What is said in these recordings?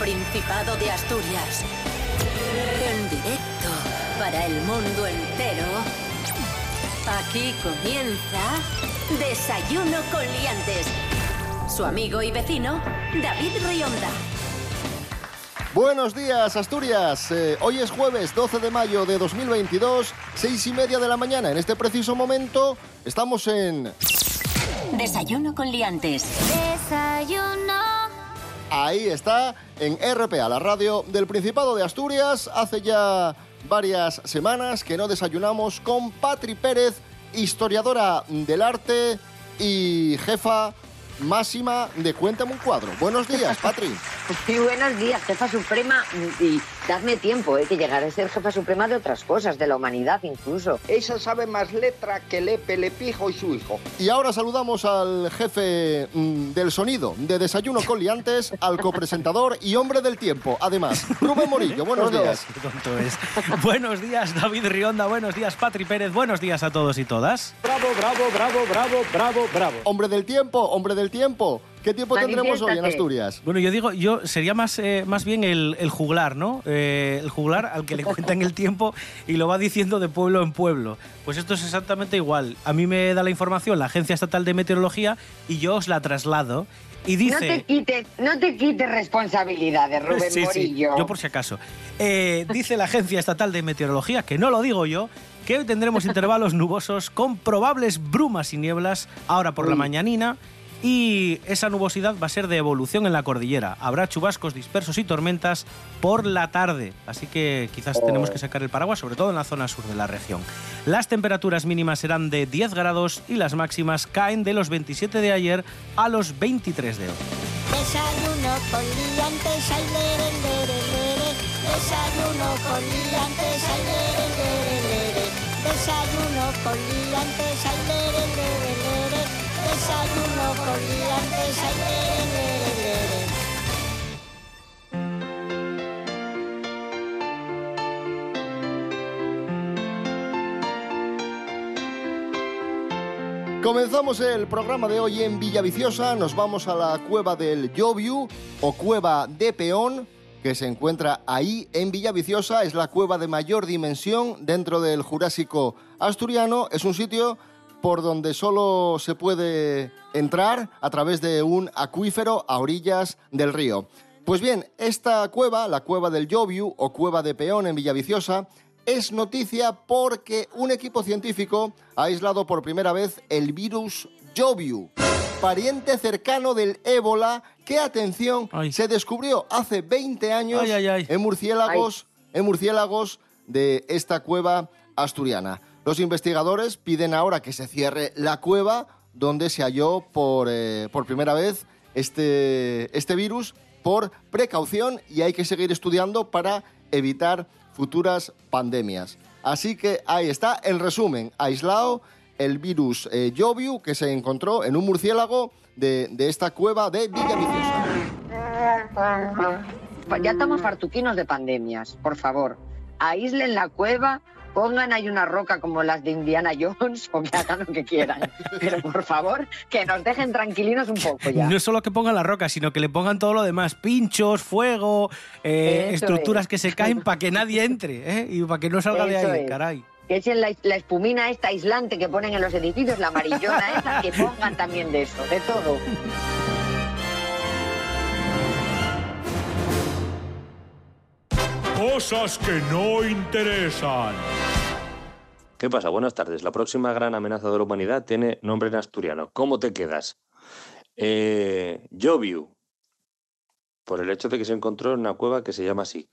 Principado de Asturias. En directo para el mundo entero. Aquí comienza Desayuno con Liantes. Su amigo y vecino, David Rionda. Buenos días, Asturias. Eh, hoy es jueves 12 de mayo de 2022, seis y media de la mañana. En este preciso momento estamos en... Desayuno con Liantes. Desayuno. Ahí está, en RPA, la radio del Principado de Asturias. Hace ya varias semanas que no desayunamos con Patri Pérez, historiadora del arte y jefa máxima de Cuéntame un cuadro. Buenos días, Patri. Sí, buenos días, jefa suprema. Y dadme tiempo, ¿eh? que llegaré a ser jefa suprema de otras cosas, de la humanidad incluso. Esa sabe más letra que Lepe, Lepijo y su hijo. Y ahora saludamos al jefe mm, del sonido de Desayuno con Liantes, al copresentador y hombre del tiempo, además, Rubén Morillo. Buenos días. Qué tonto es. buenos días, David Rionda. Buenos días, Patri Pérez. Buenos días a todos y todas. Bravo, bravo, bravo, bravo, bravo, bravo. Hombre del tiempo, hombre del tiempo. ¿Qué tiempo tendremos hoy en. Asturias? Bueno, yo digo, yo sería más, eh, más bien el, el juglar, ¿no? Eh, el juglar al que le cuentan el tiempo y lo va diciendo de pueblo en pueblo. Pues esto es exactamente igual. A mí me da la información la Agencia Estatal de Meteorología y yo os la traslado. Y No te dice... quites, no te quites responsabilidades, Rubén Sí, sí, Morillo. yo por si acaso. Eh, dice la Agencia Estatal de Meteorología, que no lo digo yo, que hoy tendremos intervalos nubosos con probables brumas y nieblas ahora por la mañanina y esa nubosidad va a ser de evolución en la cordillera. Habrá chubascos dispersos y tormentas por la tarde, así que quizás tenemos que sacar el paraguas, sobre todo en la zona sur de la región. Las temperaturas mínimas serán de 10 grados y las máximas caen de los 27 de ayer a los 23 de hoy. Desayuno con liantes, ay, lere, lere, lere. Desayuno con liantes, ay, lere, lere, lere. Desayuno con liantes, ay, lere, lere, lere. Comenzamos el programa de hoy en Villaviciosa. Nos vamos a la cueva del Lloviu o cueva de Peón, que se encuentra ahí en Villaviciosa. Es la cueva de mayor dimensión dentro del Jurásico asturiano. Es un sitio por donde solo se puede entrar a través de un acuífero a orillas del río. Pues bien, esta cueva, la cueva del Lloviu o cueva de Peón en Villaviciosa, es noticia porque un equipo científico ha aislado por primera vez el virus Joviu, pariente cercano del ébola que, atención, Ay. se descubrió hace 20 años Ay, ay, ay. en murciélagos, en murciélagos de esta cueva asturiana. Los investigadores piden ahora que se cierre la cueva donde se halló por, eh, por primera vez este, este virus por precaución y hay que seguir estudiando para evitar futuras pandemias. Así que ahí está el resumen, aislado el virus eh, Joviu que se encontró en un murciélago de, de esta cueva de Villaviciosa. Ya estamos fartuquinos de pandemias, por favor. Aíslen la cueva, pongan ahí una roca como las de Indiana Jones o que hagan lo que quieran. Pero por favor, que nos dejen tranquilinos un poco ya. No es solo que pongan la roca, sino que le pongan todo lo demás: pinchos, fuego, eh, estructuras es. que se caen para que nadie entre ¿eh? y para que no salga de ahí, es. caray. Que echen la, la espumina esta aislante que ponen en los edificios, la amarillona esa, que pongan también de eso, de todo. Cosas que no interesan. ¿Qué pasa? Buenas tardes. La próxima gran amenaza de la humanidad tiene nombre en asturiano. ¿Cómo te quedas? Eh, por el hecho de que se encontró en una cueva que se llama así.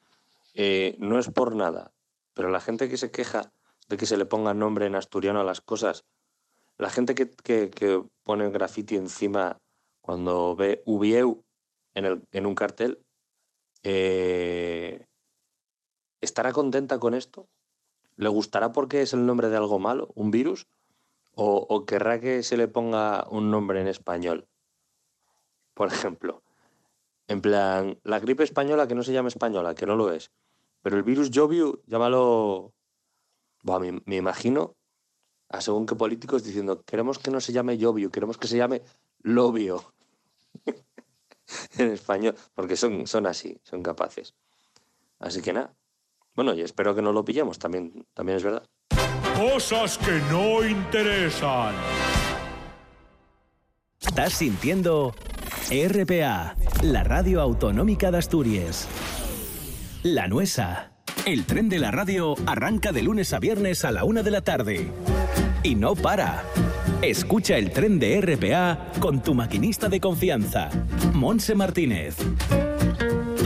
Eh, no es por nada, pero la gente que se queja de que se le ponga nombre en asturiano a las cosas, la gente que, que, que pone graffiti encima cuando ve Ubieu en, el, en un cartel, eh, ¿estará contenta con esto? ¿Le gustará porque es el nombre de algo malo, un virus? ¿O, querrá que se le ponga un nombre en español? Por ejemplo, en plan, la gripe española que no se llama española, que no lo es. Pero el virus Joviu, llámalo... Me imagino a según qué políticos diciendo, queremos que no se llame Joviu, queremos que se llame Lobio. en español, porque son, son así, son capaces. Así que nada. Bueno, y espero que no lo pillemos, también, también es verdad. Cosas que no interesan. Estás sintiendo RPA, la radio autonómica de Asturias. La Nuesa. El tren de la radio arranca de lunes a viernes a la una de la tarde. Y no para. Escucha el tren de RPA con tu maquinista de confianza, Monse Martínez.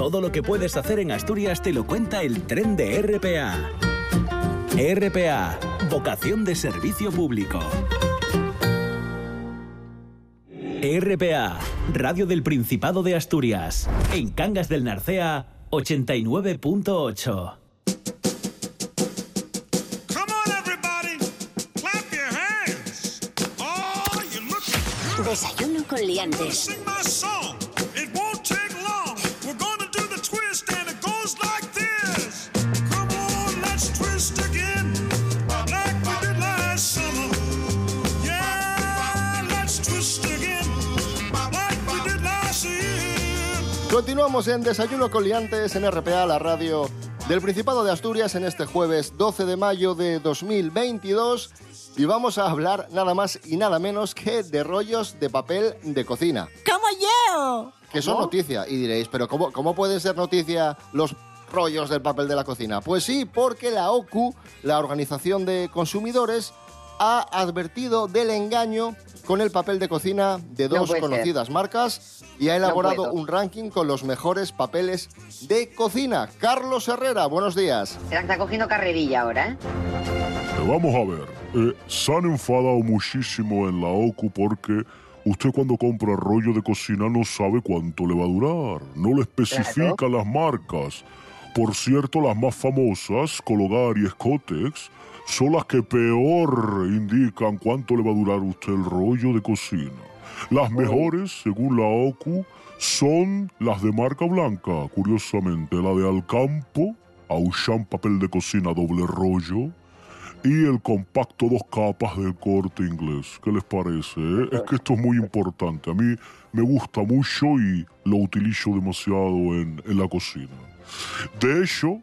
Todo lo que puedes hacer en Asturias te lo cuenta el tren de RPA. RPA, vocación de servicio público. RPA, Radio del Principado de Asturias. En Cangas del Narcea, 89.8. Desayuno con liantes. Continuamos en Desayuno con Liantes en RPA, la radio del Principado de Asturias, en este jueves 12 de mayo de 2022. Y vamos a hablar nada más y nada menos que de rollos de papel de cocina. ¡Como yo! Que son noticia. Y diréis, ¿pero cómo, cómo pueden ser noticia los rollos del papel de la cocina? Pues sí, porque la OCU, la Organización de Consumidores, ha advertido del engaño con el papel de cocina de No dos ser. conocidas marcas y ha elaborado puedo. un ranking con los mejores papeles de cocina. Carlos Herrera, buenos días. Será que está cogiendo carrerilla ahora, ¿eh? Eh, Vamos a ver, eh, se han enfadado muchísimo en la OCU porque usted cuando compra rollo de cocina no sabe cuánto le va a durar, no le especifica las marcas. Por cierto, las más famosas, Cologar y Scotex, son las que peor indican cuánto le va a durar a usted el rollo de cocina. Las mejores, según la OCU, son las de marca blanca, curiosamente, la de Alcampo, Auchan papel de cocina doble rollo, y el compacto dos capas del corte inglés. ¿Qué les parece? eh? Es que esto es muy importante. A mí me gusta mucho y lo utilizo demasiado en, en la cocina. De hecho,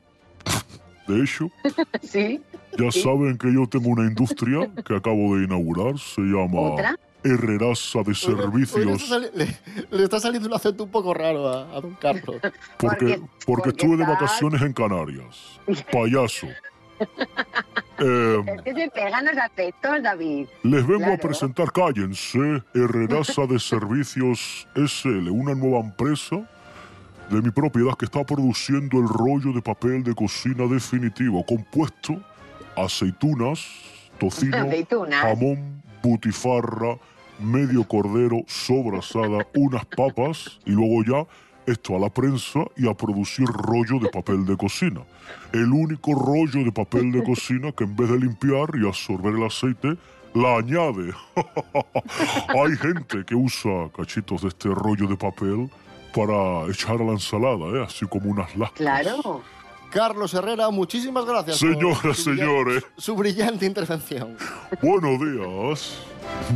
de hecho, Sí. ya saben que yo tengo una industria que acabo de inaugurar. Se llama ¿Otra? Herreraza de Hoy le- Servicios. está le- le está saliendo un acento un poco raro a, a don Carlos. Porque, Porque- porque estuve de vacaciones en Canarias. Payaso. Eh, Es que se pegan los acentos, David. Les vengo a Claro. presentar, cállense, Herreraza de Servicios SL, una nueva empresa de mi propiedad que está produciendo el rollo de papel de cocina definitivo, compuesto aceitunas, tocino, Aceitunas. jamón, butifarra, medio cordero, sobrasada, unas papas y luego ya esto a la prensa y a producir rollo de papel de cocina. El único rollo de papel de cocina que en vez de limpiar y absorber el aceite, la añade. Hay gente que usa cachitos de este rollo de papel para echar a la ensalada, ¿eh? así como unas lascas. Claro. Carlos Herrera, muchísimas gracias. por Señoras, su brillante- señores, Su brillante intervención. buenos días.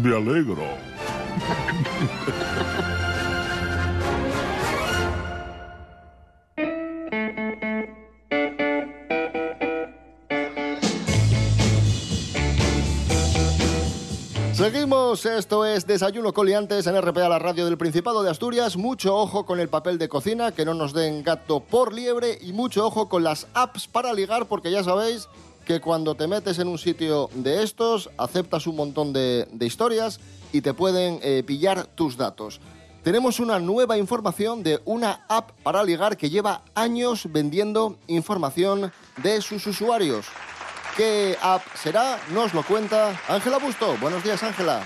Me alegro. Seguimos, esto es Desayuno Coliantes en RPA, la radio del Principado de Asturias. Mucho ojo con el papel de cocina, que no nos den gato por liebre, y mucho ojo con las apps para ligar, porque ya sabéis que cuando te metes en un sitio de estos, aceptas un montón de, de historias y te pueden eh, pillar tus datos. Tenemos una nueva información de una app para ligar que lleva años vendiendo información de sus usuarios. ¿Qué app será? Nos lo cuenta Ángela Busto. Buenos días, Ángela.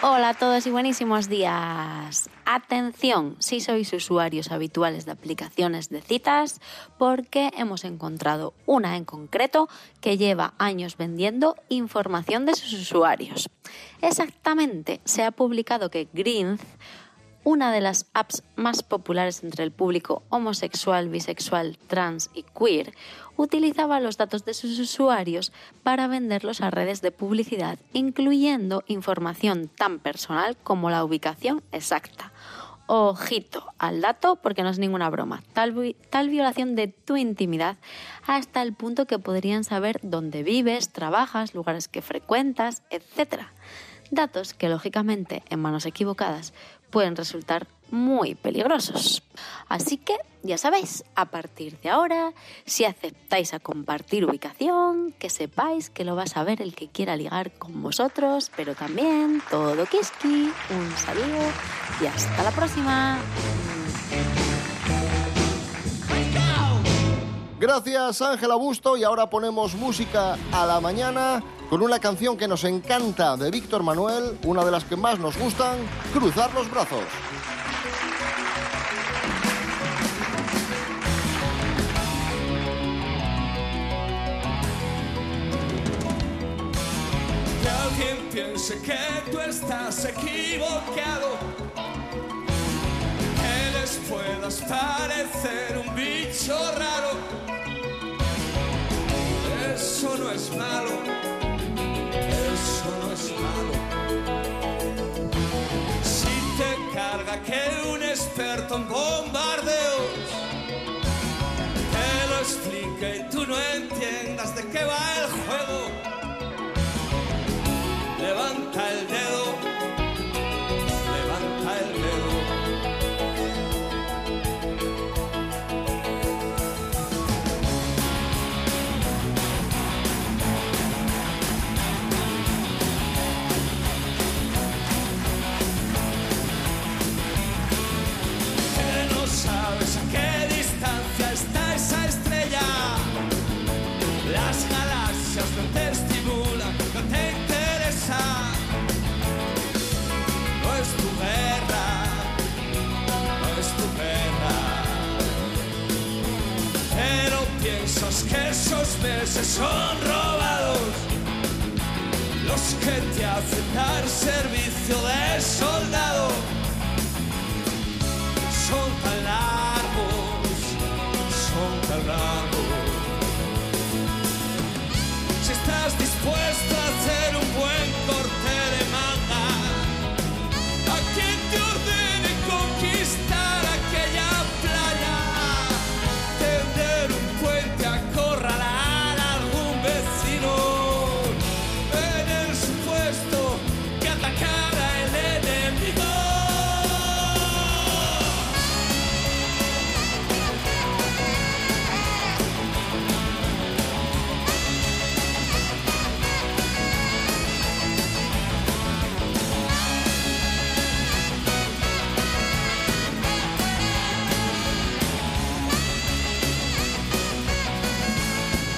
Hola a todos y buenísimos días. Atención si sois usuarios habituales de aplicaciones de citas, porque hemos encontrado una en concreto que lleva años vendiendo información de sus usuarios. Exactamente, se ha publicado que Greenth, una de las apps más populares entre el público homosexual, bisexual, trans y queer, utilizaba los datos de sus usuarios para venderlos a redes de publicidad, incluyendo información tan personal como la ubicación exacta. Ojito al dato, porque no es ninguna broma. Tal, tal violación de tu intimidad hasta el punto que podrían saber dónde vives, trabajas, lugares que frecuentas, etc. Datos que, lógicamente, en manos equivocadas, pueden resultar muy peligrosos. Así que, ya sabéis, a partir de ahora, si aceptáis a compartir ubicación, que sepáis que lo va a saber el que quiera ligar con vosotros, pero también todo kiski. Un saludo y hasta la próxima. Gracias Ángela Busto y ahora ponemos música a la mañana con una canción que nos encanta de Víctor Manuel, una de las que más nos gustan, Cruzar los brazos. Que alguien piense que tú estás equivocado. Que les puedas parecer un bicho raro. En bombardeos te lo explique y tú no entiendas de qué va el juego. Levanta el dedo, piensas que esos meses son robados. Los que te hacen dar servicio de soldado son tan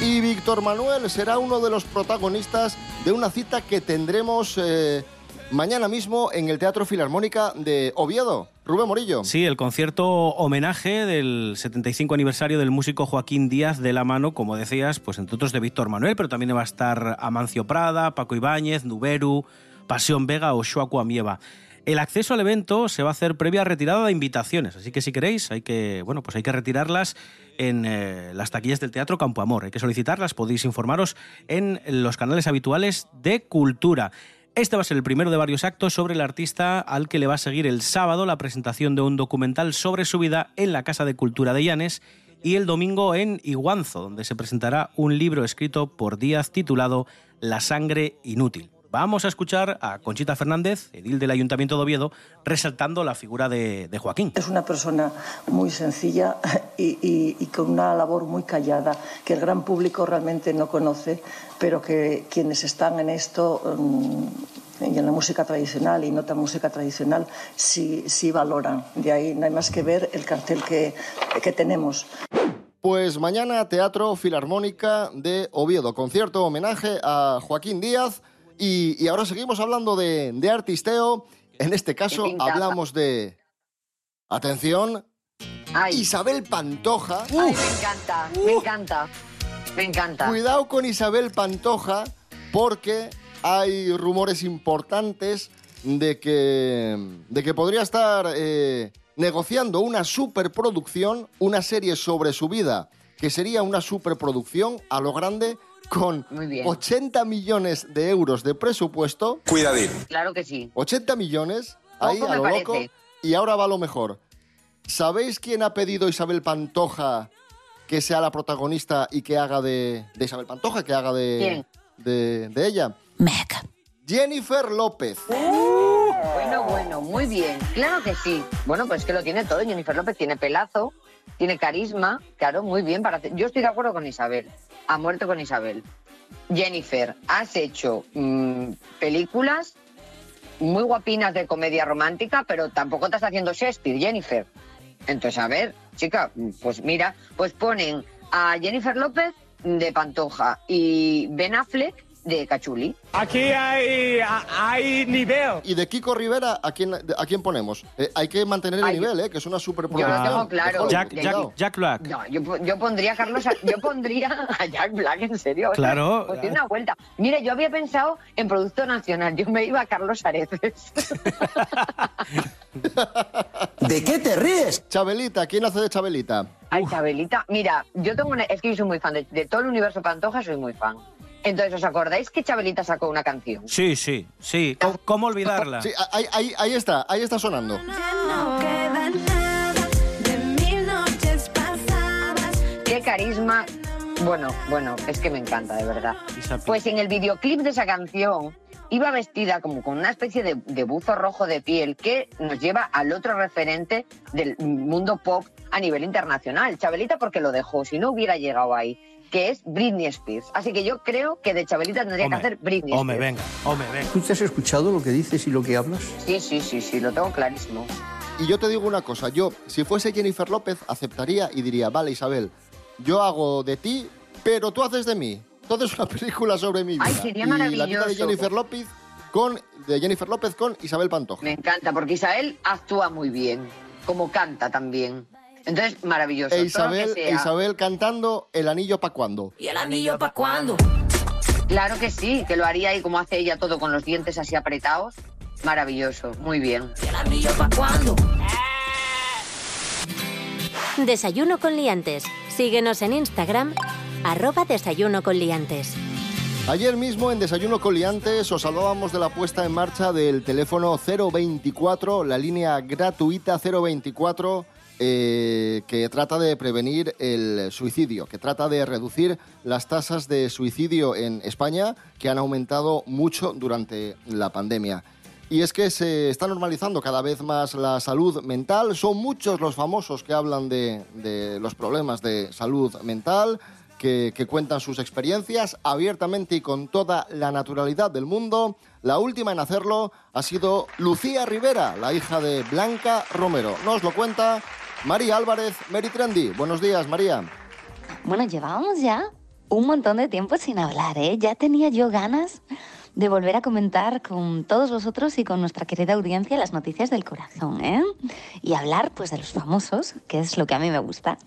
Y Víctor Manuel será uno de los protagonistas de una cita que tendremos eh, mañana mismo en el Teatro Filarmónica de Oviedo. Rubén Morillo. Sí, el concierto homenaje del 75 aniversario del músico Joaquín Díaz de la mano, como decías, pues entre otros de Víctor Manuel, pero también va a estar Amancio Prada, Paco Ibáñez, Nuberu, Pasión Vega o Shuaku Amieva. El acceso al evento se va a hacer previa retirada de invitaciones, así que si queréis hay que, bueno, pues hay que retirarlas en eh, las taquillas del Teatro Campo Amor. Hay que solicitarlas, podéis informaros en los canales habituales de Cultura. Este va a ser el primero de varios actos sobre el artista al que le va a seguir el sábado la presentación de un documental sobre su vida en la Casa de Cultura de Llanes y el domingo en Iguanzo, donde se presentará un libro escrito por Díaz titulado La sangre inútil. Vamos a escuchar a Conchita Fernández, edil del Ayuntamiento de Oviedo, resaltando la figura de, de Joaquín. Es una persona muy sencilla y, y- y con una labor muy callada que el gran público realmente no conoce, pero que quienes están en esto mm, y en la música tradicional y no tan música tradicional sí, sí valoran. De ahí no hay más que ver el cartel que, que tenemos. Pues mañana Teatro Filarmónica de Oviedo, concierto homenaje a Joaquín Díaz y, y ahora seguimos hablando de, de artisteo. En este caso hablamos de... Atención, Isabel Pantoja. Ay, me encanta, me encanta, me encanta. Cuidado con Isabel Pantoja porque hay rumores importantes de que, de que podría estar eh, negociando una superproducción, una serie sobre su vida, que sería una superproducción a lo grande con 80 millones de euros de presupuesto. Claro que sí. 80 millones ahí a lo parece. loco. Y ahora va lo mejor. ¿Sabéis quién ha pedido Isabel Pantoja que sea la protagonista y que haga de, de Isabel Pantoja, que haga de, ¿Quién? de, de ella? Jennifer López. Bueno, bueno, muy bien. Claro que sí. Bueno, pues que lo tiene todo. Jennifer López tiene pelazo, tiene carisma. Claro, muy bien para hacer. Yo estoy de acuerdo con Isabel. A muerte con Isabel. Jennifer, has hecho mm, películas muy guapinas de comedia romántica, pero tampoco estás haciendo Shakespeare, Jennifer. Entonces, a ver, chica, pues mira, pues ponen a Jennifer López de Pantoja y Ben Affleck de Cachuli. Aquí hay, hay nivel. ¿Y de Kiko Rivera a quién, a quién ponemos? Eh, hay que mantener el Ay, nivel, ¿eh? que es una Yo lo tengo claro. Jack, Yo- Jack, Jack Black. No, yo, yo pondría a Carlos, a- yo pondría a Jack Black, en serio. Claro. Pues tiene una vuelta. Mire, yo había pensado en Producto Nacional, yo me iba a Carlos Areces. ¿De qué te ríes? Chabelita, ¿quién hace de Chabelita? Ay, Chabelita. Mira, yo tengo una, es que yo soy muy fan de, de todo el universo Pantoja, soy muy fan. Entonces, ¿os acordáis que Chabelita sacó una canción? Sí, sí, sí. ¿Cómo, cómo olvidarla? Sí, ahí, ahí, ahí está, ahí está sonando. No queda nada de mil noches pasadas. Qué carisma. Bueno, bueno, es que me encanta, de verdad. Pues en el videoclip de esa canción iba vestida como con una especie de, de buzo rojo de piel que nos lleva al otro referente del mundo pop a nivel internacional. Chabelita porque lo dejó, si no hubiera llegado ahí, que es Britney Spears. Así que yo creo que de Chabelita tendría Hombre, que hacer Britney Hombre, Spears. venga, hombre, venga. ¿Tú te has escuchado lo que dices y lo que hablas? Sí, sí, sí, sí, lo tengo clarísimo. Y yo te digo una cosa, yo, si fuese Jennifer López, aceptaría y diría, vale, Isabel, yo hago de ti, pero tú haces de mí. Todo es una película sobre mi vida. Ay, sería y la vida de maravilloso. Jennifer López con, de Jennifer López con Isabel Pantoja. Me encanta, porque Isabel actúa muy bien, como canta también. Entonces, maravilloso. E Isabel, e. Isabel cantando El anillo pa' cuando. ¿Y el anillo para cuándo? Claro que sí, que lo haría ahí como hace ella todo con los dientes así apretados. Maravilloso, muy bien. ¿Y el anillo para cuándo? Desayuno con liantes. Síguenos en Instagram, arroba desayuno con liantes. Ayer mismo en Desayuno Coliantes os hablábamos de la puesta en marcha del teléfono 024, la línea gratuita 024, eh, que trata de prevenir el suicidio, que trata de reducir las tasas de suicidio en España, que han aumentado mucho durante la pandemia. Y es que se está normalizando cada vez más la salud mental. Son muchos los famosos que hablan de, de los problemas de salud mental, que, que cuentan sus experiencias abiertamente y con toda la naturalidad del mundo. La última en hacerlo ha sido Lucía Rivera, la hija de Blanca Romero. Nos lo cuenta María Álvarez Meritrendi. Buenos días, María. Bueno, llevábamos ya un montón de tiempo sin hablar, ¿eh? Ya tenía yo ganas de volver a comentar con todos vosotros y con nuestra querida audiencia las noticias del corazón, ¿eh? Y hablar, pues, de los famosos, que es lo que a mí me gusta.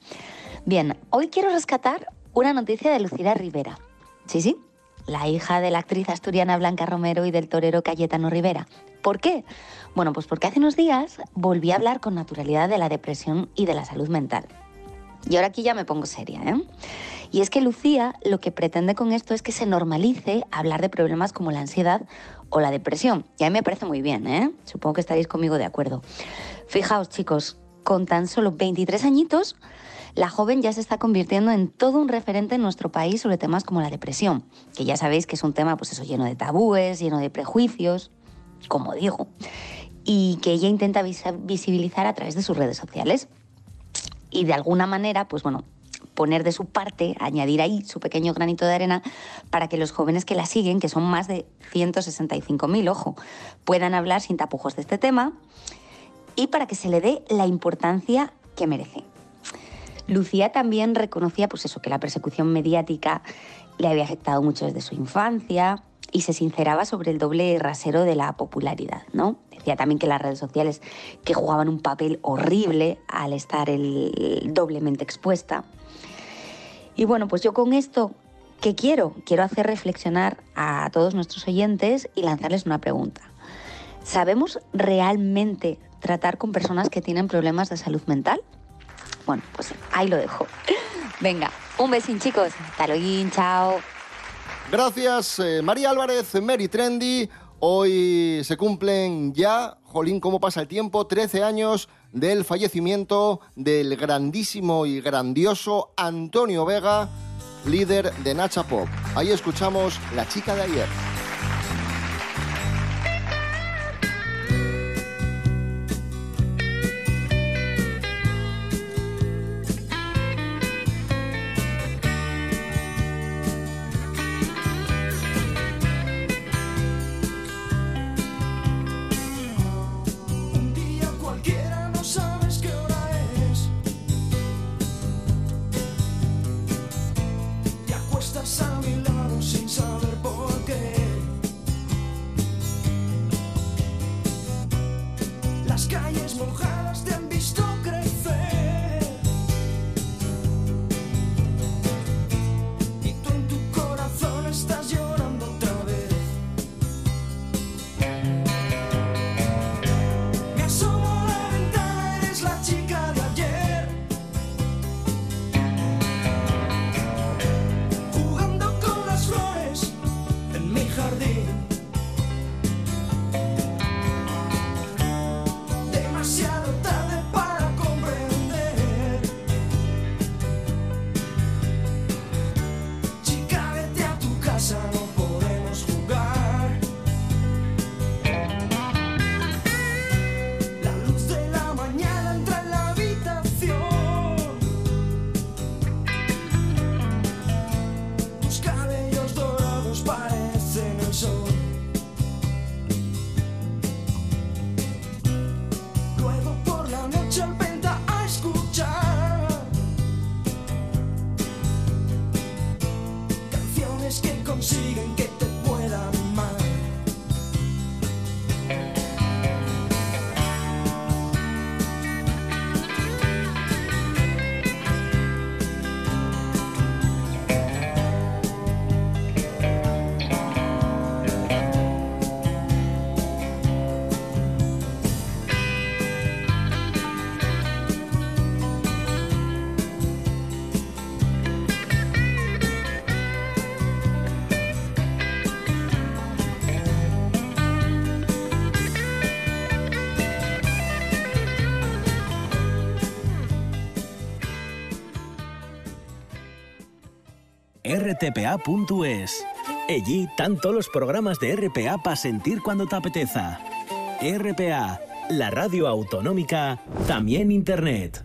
Bien, hoy quiero rescatar una noticia de Lucía Rivera. Sí, sí, la hija de la actriz asturiana Blanca Romero y del torero Cayetano Rivera. ¿Por qué? Bueno, pues porque hace unos días volví a hablar con naturalidad de la depresión y de la salud mental. Y ahora aquí ya me pongo seria, ¿eh? Y es que Lucía lo que pretende con esto es que se normalice hablar de problemas como la ansiedad o la depresión. Y a mí me parece muy bien, ¿eh? Supongo que estaréis conmigo de acuerdo. Fijaos, chicos, con tan solo 23 añitos, la joven ya se está convirtiendo en todo un referente en nuestro país sobre temas como la depresión, que ya sabéis que es un tema pues eso lleno de tabúes, lleno de prejuicios, como digo, y que ella intenta visibilizar a través de sus redes sociales. Y de alguna manera, pues bueno, poner de su parte, añadir ahí su pequeño granito de arena para que los jóvenes que la siguen, que son más de 165.000, ojo, puedan hablar sin tapujos de este tema y para que se le dé la importancia que merece. Lucía también reconocía pues eso, que la persecución mediática le había afectado mucho desde su infancia y se sinceraba sobre el doble rasero de la popularidad, ¿no? Decía también que las redes sociales que jugaban un papel horrible al estar doblemente expuesta. Y bueno, pues yo con esto, ¿qué quiero? Quiero hacer reflexionar a todos nuestros oyentes y lanzarles una pregunta. ¿Sabemos realmente tratar con personas que tienen problemas de salud mental? Bueno, pues ahí lo dejo. Venga, un besín chicos. Hasta luego, chao. Gracias, eh, María Álvarez, Mary Trendy. Hoy se cumplen ya jolín, cómo pasa el tiempo, 13 años del fallecimiento del grandísimo y grandioso Antonio Vega, líder de Nacha Pop. Ahí escuchamos La chica de ayer. rtpa.es. Allí tanto los programas de RPA para sentir cuando te apeteza. RPA, la radio autonómica, también internet.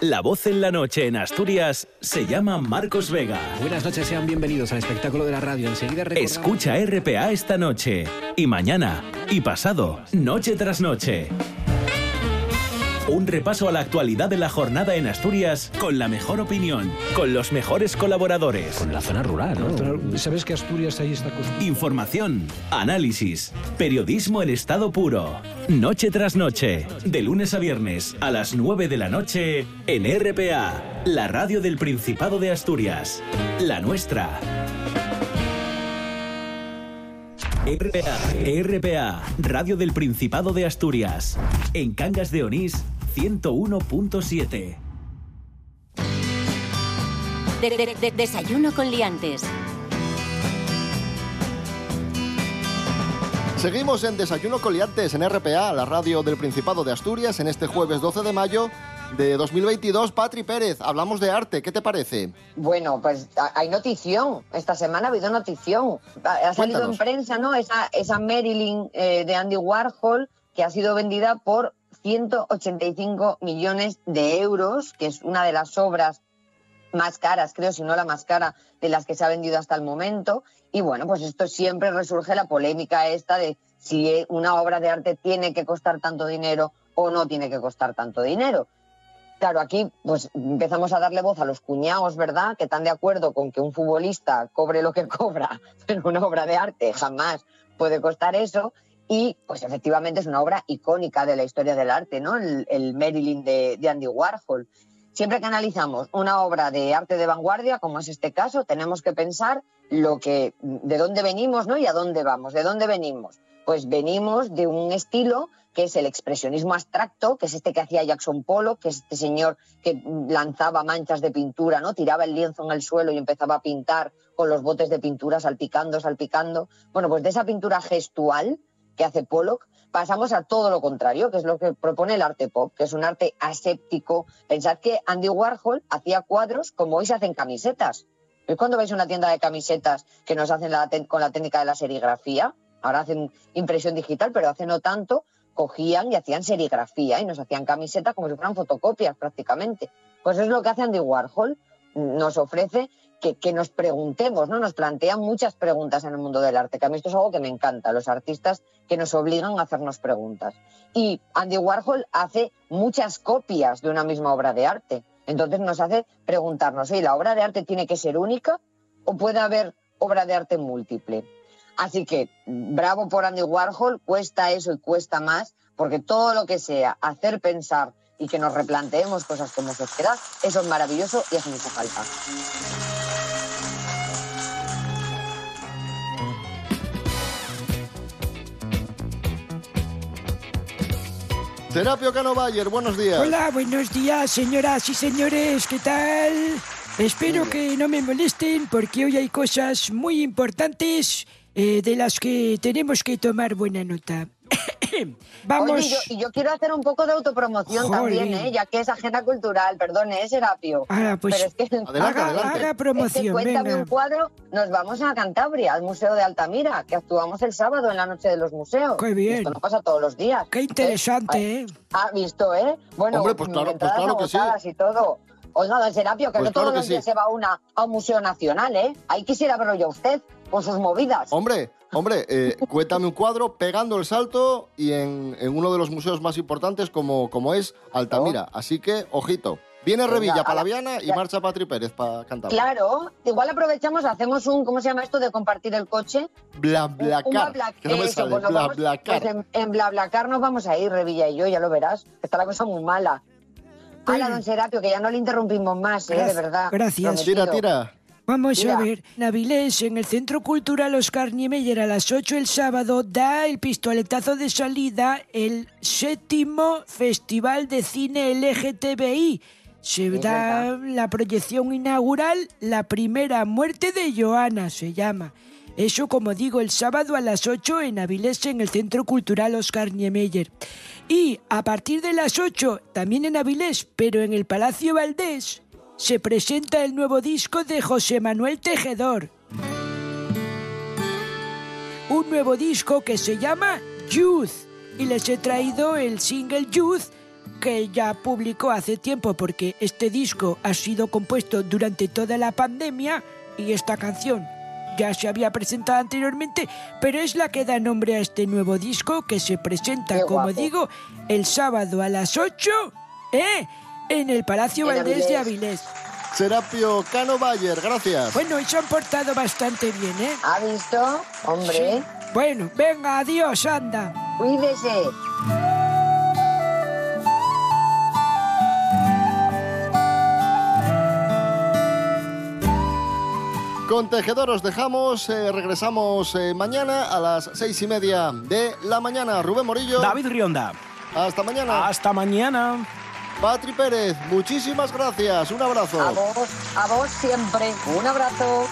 La voz en la noche en Asturias se llama Marcos Vega. Buenas noches, sean bienvenidos al espectáculo de la radio. Enseguida recordamos... Escucha RPA esta noche, y mañana, y pasado, noche tras noche. Un repaso a la actualidad de la jornada en Asturias con la mejor opinión, con los mejores colaboradores. Con la zona rural, ¿no? ¿Sabes que Asturias ahí está? Información, análisis, periodismo en estado puro. Noche tras noche, de lunes a viernes a las 9 de la noche en RPA, la radio del Principado de Asturias. La nuestra. RPA, RPA, Radio del Principado de Asturias. En Cangas de Onís, 101.7. De- de- de- desayuno con liantes. Seguimos en Desayuno Coliantes en RPA, la radio del Principado de Asturias, en este jueves 12 de mayo de 2022. Patri Pérez, hablamos de arte, ¿qué te parece? Bueno, pues hay notición. Esta semana ha habido notición. Ha, salido en prensa, ¿no? Esa, esa Marilyn eh, de Andy Warhol que ha sido vendida por 185 millones de euros, que es una de las obras más caras, creo, si no la más cara de las que se ha vendido hasta el momento. Y bueno, pues esto siempre resurge la polémica esta de si una obra de arte tiene que costar tanto dinero o no tiene que costar tanto dinero. Claro, aquí pues empezamos a darle voz a los cuñados, ¿verdad? Que están de acuerdo con que un futbolista cobre lo que cobra, pero una obra de arte jamás puede costar eso. Y pues efectivamente es una obra icónica de la historia del arte, ¿no? El, el Marilyn de, de Andy Warhol. Siempre que analizamos una obra de arte de vanguardia, como es este caso, tenemos que pensar lo que, de dónde venimos ¿no? y a dónde vamos. ¿De dónde venimos? Pues venimos de un estilo que es el expresionismo abstracto, que es este que hacía Jackson Pollock, que es este señor que lanzaba manchas de pintura, ¿no? tiraba el lienzo en el suelo y empezaba a pintar con los botes de pintura salpicando, salpicando. Bueno, pues de esa pintura gestual que hace Pollock, pasamos a todo lo contrario, que es lo que propone el arte pop, que es un arte aséptico. Pensad que Andy Warhol hacía cuadros como hoy se hacen camisetas. ¿Veis cuando vais a una tienda de camisetas que nos hacen con la técnica de la serigrafía? Ahora hacen impresión digital, pero hace no tanto cogían y hacían serigrafía y nos hacían camisetas como si fueran fotocopias prácticamente. Pues es lo que hace Andy Warhol. Nos ofrece que, nos preguntemos, ¿no? Nos plantean muchas preguntas en el mundo del arte, que a mí esto es algo que me encanta, los artistas que nos obligan a hacernos preguntas. Y Andy Warhol hace muchas copias de una misma obra de arte. Entonces nos hace preguntarnos, ¿y la obra de arte tiene que ser única o puede haber obra de arte múltiple? Así que bravo por Andy Warhol, cuesta eso y cuesta más, porque todo lo que sea hacer pensar y que nos replanteemos cosas como sociedad, eso es maravilloso y hace mucha falta. Serapio Cano Bayer, buenos días. Hola, buenos días, señoras y señores, ¿qué tal? Espero que no me molesten porque hoy hay cosas muy importantes eh, de las que tenemos que tomar buena nota. Vamos. Oye, y yo, y yo quiero hacer un poco de autopromoción Jolín. también, ¿eh? ya que es agenda cultural, perdone, es Serapio. Ah, pues, Pero es que, Adelante, haga- adelante. haga promoción, Es que cuéntame venga. un cuadro, nos vamos a Cantabria, al Museo de Altamira, que actuamos el sábado en la noche de los museos. Qué bien. Esto no pasa todos los días. Qué interesante, ¿eh? Ah, visto, ¿eh? Bueno, Hombre, pues claro- pues entradas claro que sí. y todo. Oiga, don Serapio, que Pues no todos claro que los días sí. se va una, a un museo nacional, ¿eh? Ahí quisiera verlo yo a usted, con sus movidas. Hombre, hombre, eh, cuéntame un cuadro pegando el salto y en, en uno de los museos más importantes como, como es Altamira. Así que, ojito. Viene Revilla para ala, la Viana y ya. marcha Patri Pérez para cantar. Claro, igual aprovechamos, hacemos un, ¿cómo se llama esto de compartir el coche? Bla, Un blacar. Blabla- Que no me eso, sale. nos Bla, vamos- blacar. pues en, en BlaBlaCar nos vamos a ir, Revilla y yo, ya lo verás. Está la cosa muy mala. Hala, don Serapio, que ya no le interrumpimos más, ¿eh? de verdad. gracias. Prometido. Tira, tira. Vamos Mira. a ver, Navilés en el Centro Cultural Oscar Niemeyer a las 8 el sábado da el pistoletazo de salida el séptimo Festival de Cine LGTBI. Se Es da verdad. la proyección inaugural La primera muerte de Joana, se llama. Eso, como digo, el sábado a las 8 en Avilés, en el Centro Cultural Oscar Niemeyer. Y a partir de las 8, también en Avilés, pero en el Palacio Valdés, se presenta el nuevo disco de José Manuel Tejedor. Un nuevo disco que se llama Youth. Y les he traído el single Youth que ya publicó hace tiempo porque este disco ha sido compuesto durante toda la pandemia y esta canción ya se había presentado anteriormente, pero es la que da nombre a este nuevo disco que se presenta, Qué como guapo. digo, el sábado a las 8 ¿eh? En el Palacio En Valdés de Avilés. Avilés. Serapio Cano Bayer, gracias. Bueno, y se han portado bastante bien, ¿eh? ¿Ha visto? Hombre, Bueno, venga, adiós, anda. cuídese. Con Tejedor os dejamos, eh, regresamos eh, mañana a las seis y media de la mañana. Rubén Morillo. David Rionda. Hasta mañana. Hasta mañana. Patri Pérez, muchísimas gracias. Un abrazo. A vos, a vos siempre. Un abrazo.